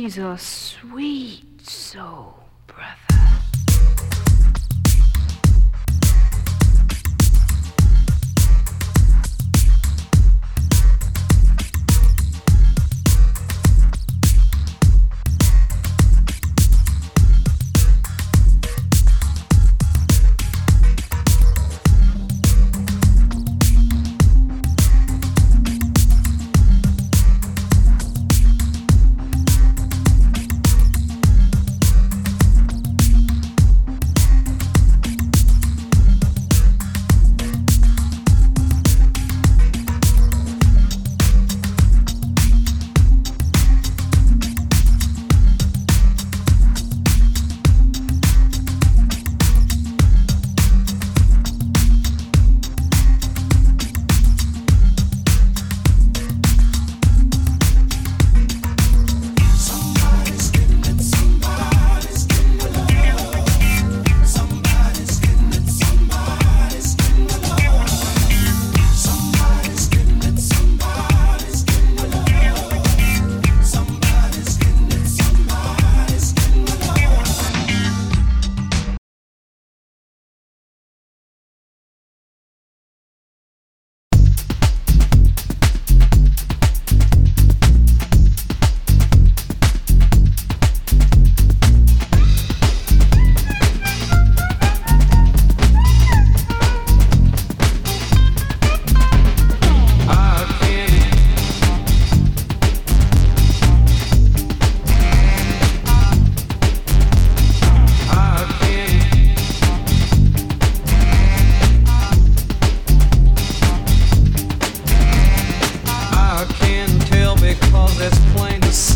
He's a sweet soul, brother. because it's plain to see.